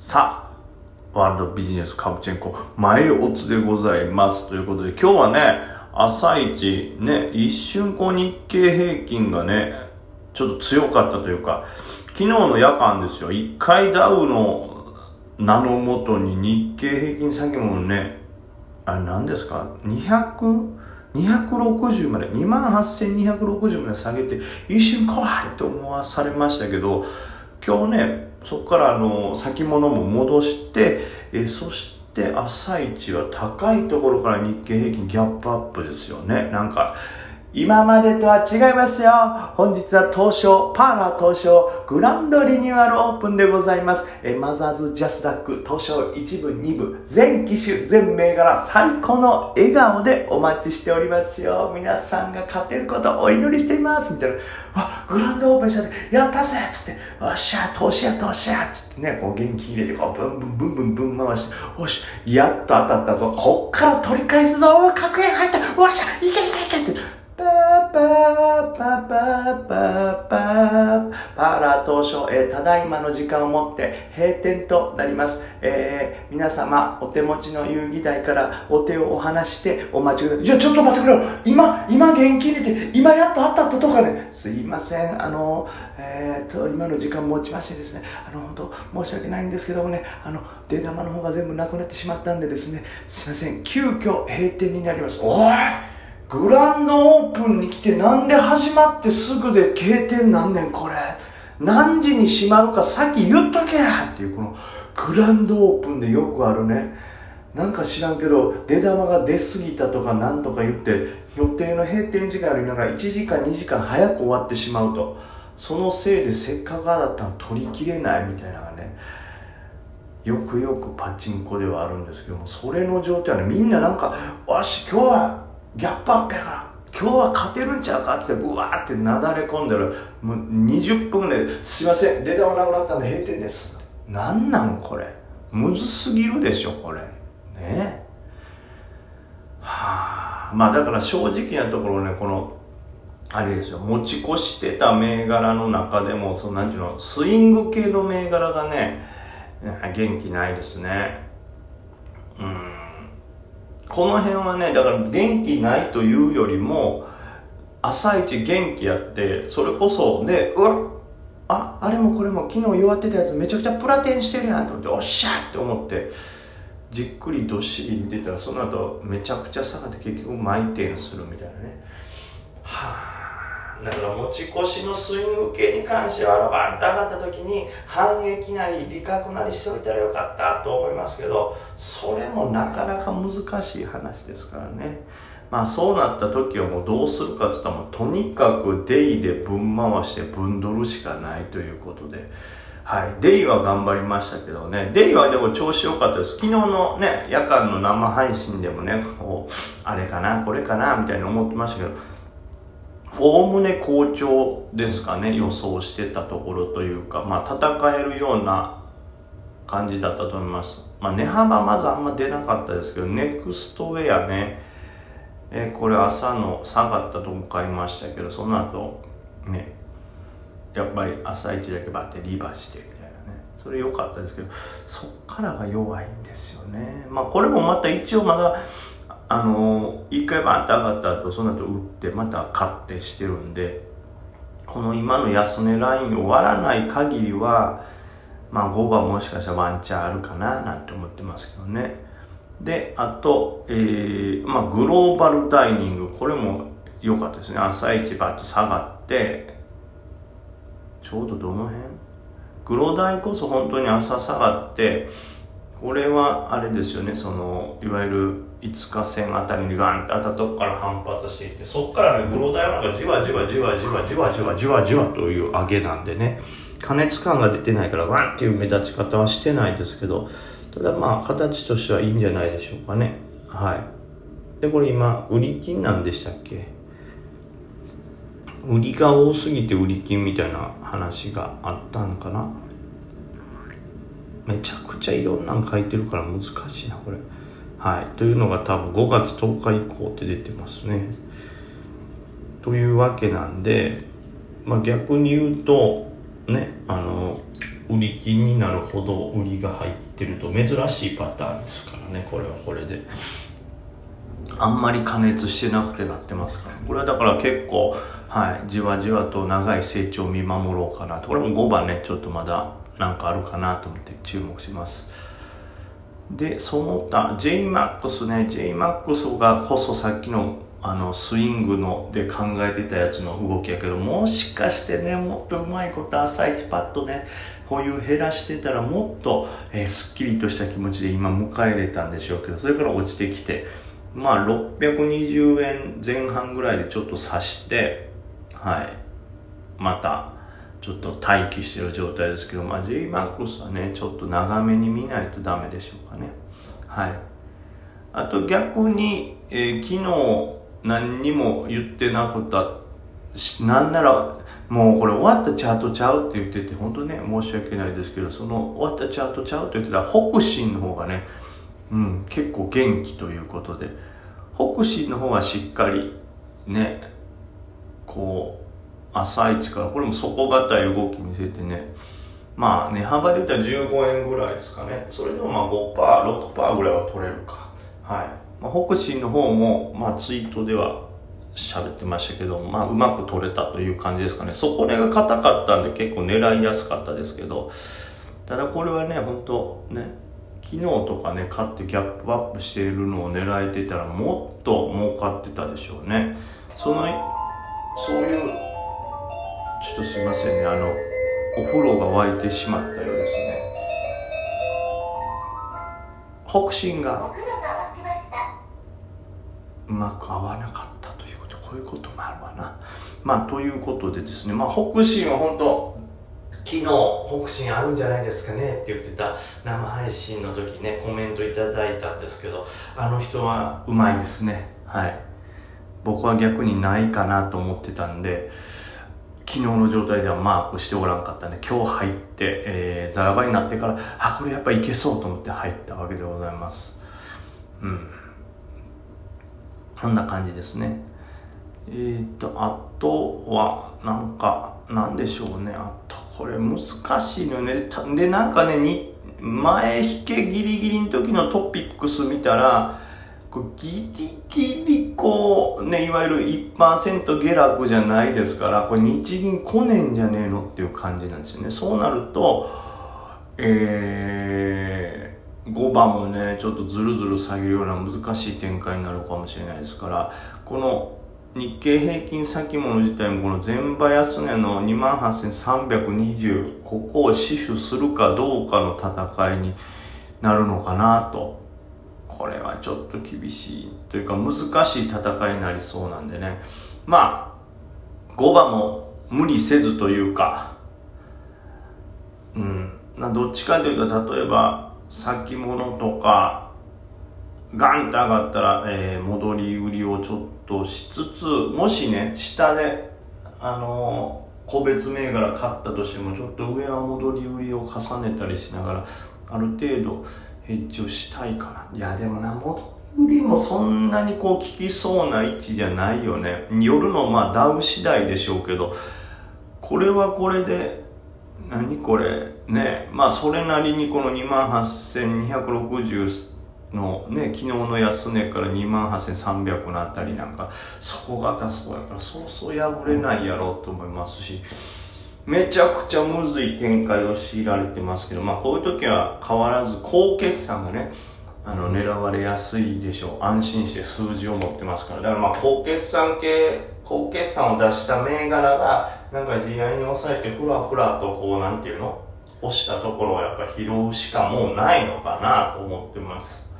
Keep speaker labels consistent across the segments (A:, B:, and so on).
A: さあ、ワールドビジネスカブチェンコ、前おつでございます。ということで、今日はね、朝一、ね、一瞬こう日経平均がね、ちょっと強かったというか、昨日の夜間ですよ、一回ダウの名のもとに日経平均先物ね、あれ何ですか ?200、260まで、28,260まで下げて、一瞬怖いって思わされましたけど、今日ね、そこからあの、先物も戻して、えそして朝一は高いところから日経平均ギャップアップですよね。なんか、今までとは違いますよ本日は東証、パーラー東証、グランドリニューアルオープンでございます。えマザーズジャスダック、東証1部、2部、全機種、全銘柄、最高の笑顔でお待ちしておりますよ。皆さんが勝てることをお祈りしています。みたいな。あ、グランドオープンしたで、やったぜつって、よっしゃ、投資や投資やつってね、こう元気入れて、こう、ブンブンブンブンブン回して、よし、やっと当たったぞ。こっから取り返すぞ。確変入った。よっしゃ、いけいけいけって。当初、えーただいまの時間をもって閉店となります。えー皆様、お手持ちの遊戯台からお手をお離してお待ちください。いや、ちょっと待ってくれよ今、今元気入れて、今やっと当たったとかね。すいません。あの、えー、と、今の時間持ちましてですね、あの、本当申し訳ないんですけどもね、あの、出玉の方が全部なくなってしまったんでですね、すいません。急遽閉店になります。おいグランドオープンに来てなんで始まってすぐで閉店なんねんこれ何時に閉まるか先言っとけやっていうこのグランドオープンでよくあるね。なんか知らんけど出玉が出過ぎたとかなんとか言って予定の閉店時間よりなんか1時間2時間早く終わってしまうと。そのせいでせっかくだったの取りきれないみたいなのがねよくよくパチンコではあるんですけどもそれの状態はねみんななんか「わし今日はギャップアップやから今日は勝てるんちゃうか」ってブワーってなだれ込んでるもう20分ぐらいで「すいません出玉なくなったんで閉店です」なんなんこれ？むずすぎるでしょこれ。ね。はあ。まあだから正直なところねこのあれですよ。持ち越してた銘柄の中でもそのなんていうのスイング系の銘柄がね元気ないですね。うん。この辺はねだから元気ないというよりも朝一元気やってそれこそねうわああれもこれも昨日弱ってたやつめちゃくちゃプラテンしてるやんと思っておっしゃって思ってじっくりどっしり出たらその後めちゃくちゃ下がって結局毎点するみたいなね。はあ。だから持ち越しのスイング系に関してはバンと上がった時に反撃なり利確なりしといたらよかったと思いますけどそれもなかなか難しい話ですからねまあそうなった時はもうどうするかって言ったらもうとにかくデイでぶん回してぶんどるしかないということではい。デイは頑張りましたけどね。デイはでも調子良かったです。昨日のね、夜間の生配信でもね、こう、あれかな、これかな、みたいに思ってましたけど、おおむね好調ですかね、予想してたところというか、まあ戦えるような感じだったと思います。まあ値幅まずあんま出なかったですけど、ネクストウェアね、えこれ朝の下がったとこ買いましたけど、その後、ね、やっぱり朝一だけバッてリバーしてみたいなねそれ良かったですけどそっからが弱いんですよねまあこれもまた一応まだあの一回バーンって上がった後その後打ってまた買ってしてるんでこの今の安値ラインを割らない限りはまあ5番もしかしたらワンチャンあるかななんて思ってますけどね。であと、えーまあ、グローバルダイニングこれも良かったですね。朝一バッと下がってちょうどどの辺？黒鯛こそ本当に朝下がってこれはあれですよね。そのいわゆる5日線あたりにガンって当たったとこから反発していってそこからね黒鯛はなんかじわじわじわじわじわじわじわじわという上げなんでね加熱感が出てないからワンっていう目立ち方はしてないですけどただまあ形としてはいいんじゃないでしょうかねはいでこれ今売り金なんでしたっけ売りが多すぎて売り金みたいな話があったんかなめちゃくちゃいろんなん書いてるから難しいなこれはい。というのが多分5月10日以降って出てますね。というわけなんで、まあ、逆に言うとねあの売り金になるほど売りが入ってると珍しいパターンですからねこれはこれで。あんまり加熱してなくてなってますから。これはだから結構はいじわじわと長い成長を見守ろうかなと。これも5番ねちょっとまだなんかあるかなと思って注目します。でその他 JMAX ね。JMAX がこそさっきのあのスイングので考えてたやつの動きやけどもしかしてねもっとうまいこと朝一パッとねこういう減らしてたらもっと、えー、すっきりとした気持ちで今迎えれたんでしょうけどそれから落ちてきてまあ620円前半ぐらいでちょっと刺してはい。またちょっと待機してる状態ですけど、まあ、JMAX はねちょっと長めに見ないとダメでしょうかね。はい。あと逆に、えー、昨日何にも言ってなかったなんならもうこれ終わったチャートちゃうって言ってて本当ね申し訳ないですけどその終わったチャートちゃうって言ってたら北進の方がね、うん、結構元気ということで北進の方がしっかりねこう朝一からこれも底堅い動き見せてね。まあ値幅で言ったら15円ぐらいですかね。それでもまあ5%、6%ぐらいは取れるか。はい。まあ、北進の方も、まあ、ツイートでは喋ってましたけど、まあ、うまく取れたという感じですかね。そこが硬かったんで結構狙いやすかったですけど、ただこれはね、本当ね、昨日とかね、買ってギャップアップしているのを狙えてたらもっと儲かってたでしょうね。その、そういう、とすいませんね、あの、お風呂が沸いてしまったようですね。北進がうまく合わなかったということこういうこともあるわな。まあということでですね。まあ北進は本当昨日北進あるんじゃないですかねって言ってた生配信の時ねコメントいただいたんですけどあの人はうまいですね。はい。僕は逆にないかなと思ってたんで昨日の状態ではマークしておらんかったんで今日入って、えー、ザラバになってからあこれやっぱいけそうと思って入ったわけでございますうんこんな感じですね。えっ、と、あとは、なんか、なんでしょうね。あと、これ難しいのよね。で、なんかね、に前引けギリギリの時のトピックス見たら、こギリギリこう、ね、いわゆる1%下落じゃないですから、これ日銀来ねえんじゃねえのっていう感じなんですよね。そうなると、えー、5番もねちょっとずるずる下げるような難しい展開になるかもしれないですからこの日経平均先物自体もこの前場安値の28,320ここを死守するかどうかの戦いになるのかなとこれはちょっと厳しいというか難しい戦いになりそうなんでね。まあ5番も無理せずというかうん。どっちかというと例えば先物とかガンと上がったら、えー、戻り売りをちょっとしつつもしね下であのー、個別銘柄買ったとしてもちょっと上は戻り売りを重ねたりしながらある程度ヘッジをしたいかないやでもな戻り売りもそんなにこう効きそうな位置じゃないよね。夜のまあダウ次第でしょうけどこれはこれで何これね。まあそれなりにこの2万8260のね昨日の安値から2万8300のあたりなんか底堅そうやからそうそう破れないやろうと思いますし。めちゃくちゃむずい展開を強いられてますけどまあこういう時は変わらず高決算がねあの狙われやすいでしょう。安心して数字を持ってますから。だからまあ高決算系高決算を出した銘柄がなんか地合いに抑えてふらふらとこうなんていうの？押したところはやっぱ拾うしかもうないのかなと思ってます。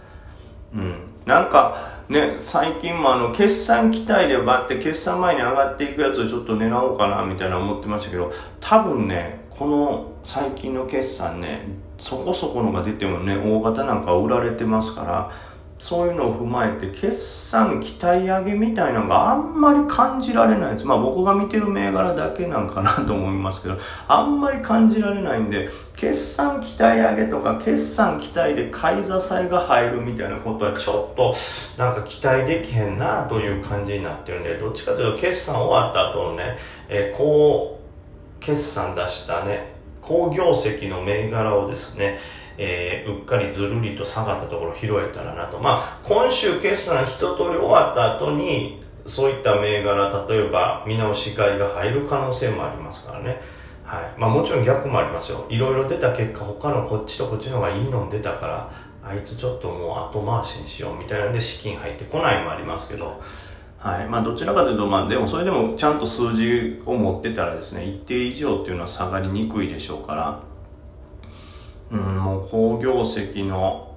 A: うん。なんかね最近もあの決算期待でバって決算前に上がっていくやつをちょっと狙おうかなみたいな思ってましたけど多分ねこの最近の決算ねそこそこのが出てもね大型なんか売られてますからそういうのを踏まえて決算期待上げみたいなのがあんまり感じられないです。まあ僕が見てる銘柄だけなんかなと思いますけどあんまり感じられないんで決算期待上げとか決算期待で買い支えが入るみたいなことはちょっとなんか期待できへんなという感じになってるんでどっちかというと決算終わった後のね、えー、こう決算出したね好業績の銘柄をですね、えー、うっかりずるりと下がったところ拾えたらなと。まあ、今週決算一通り終わった後に、そういった銘柄、例えば見直し買いが入る可能性もありますからね。はい。まあもちろん逆もありますよ。いろいろ出た結果、他のこっちとこっちの方がいいの出たから、あいつちょっともう後回しにしようみたいなんで資金入ってこないもありますけど、はい。まあ、どちらかというと、まあ、でも、それでも、ちゃんと数字を持ってたらですね、一定以上っていうのは下がりにくいでしょうから、うん、もう、好業績の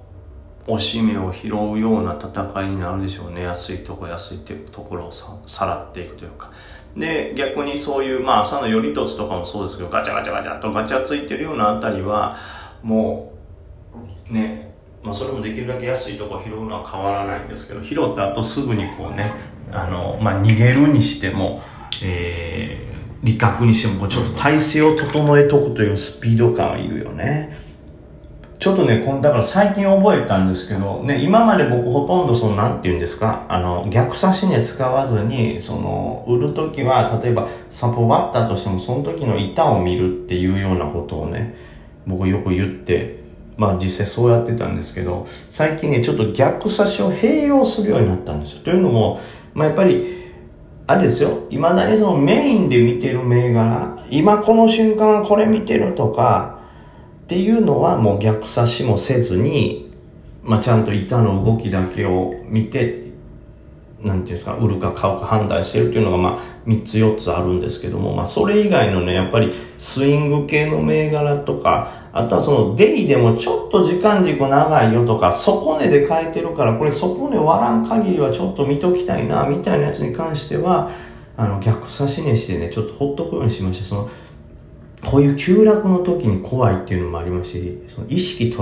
A: 押し目を拾うような戦いになるでしょうね。安いとこ安いっていうところをささらっていくというか。で、逆にそういう、まあ、朝の頼凸とかもそうですけど、ガチャガチャガチャとガチャついてるようなあたりは、もう、ね、まあ、それもできるだけ安いとこ拾うのは変わらないんですけど、拾った後すぐにこうね、あの、まあ、逃げるにしても、えー、利確にしても、ちょっと体勢を整えとくというスピード感はいるよね。ちょっとね、この、だから最近覚えたんですけど、ね、今まで僕ほとんどその、なんて言うんですか、あの、逆差し値使わずに、その、売るときは、例えば、サポバッターとしても、その時の板を見るっていうようなことをね、僕よく言って、まあ実際そうやってたんですけど、最近ね、ちょっと逆差しを併用するようになったんですよ。というのも、まあやっぱり、あれですよ、未だにそのメインで見てる銘柄、今この瞬間これ見てるとか、っていうのはもう逆差しもせずに、まあちゃんと板の動きだけを見て、なんていうんですか、売るか買うか判断してるっていうのが、まあ、3つ4つあるんですけども、まあ、それ以外のね、やっぱり、スイング系の銘柄とか、あとはその、デイでもちょっと時間軸長いよとか、底値で変えてるから、これ底値割らん限りはちょっと見ときたいな、みたいなやつに関しては、あの、逆差し値してね、ちょっとほっとくようにしました。その、こういう急落の時に怖いっていうのもありますし、その意識取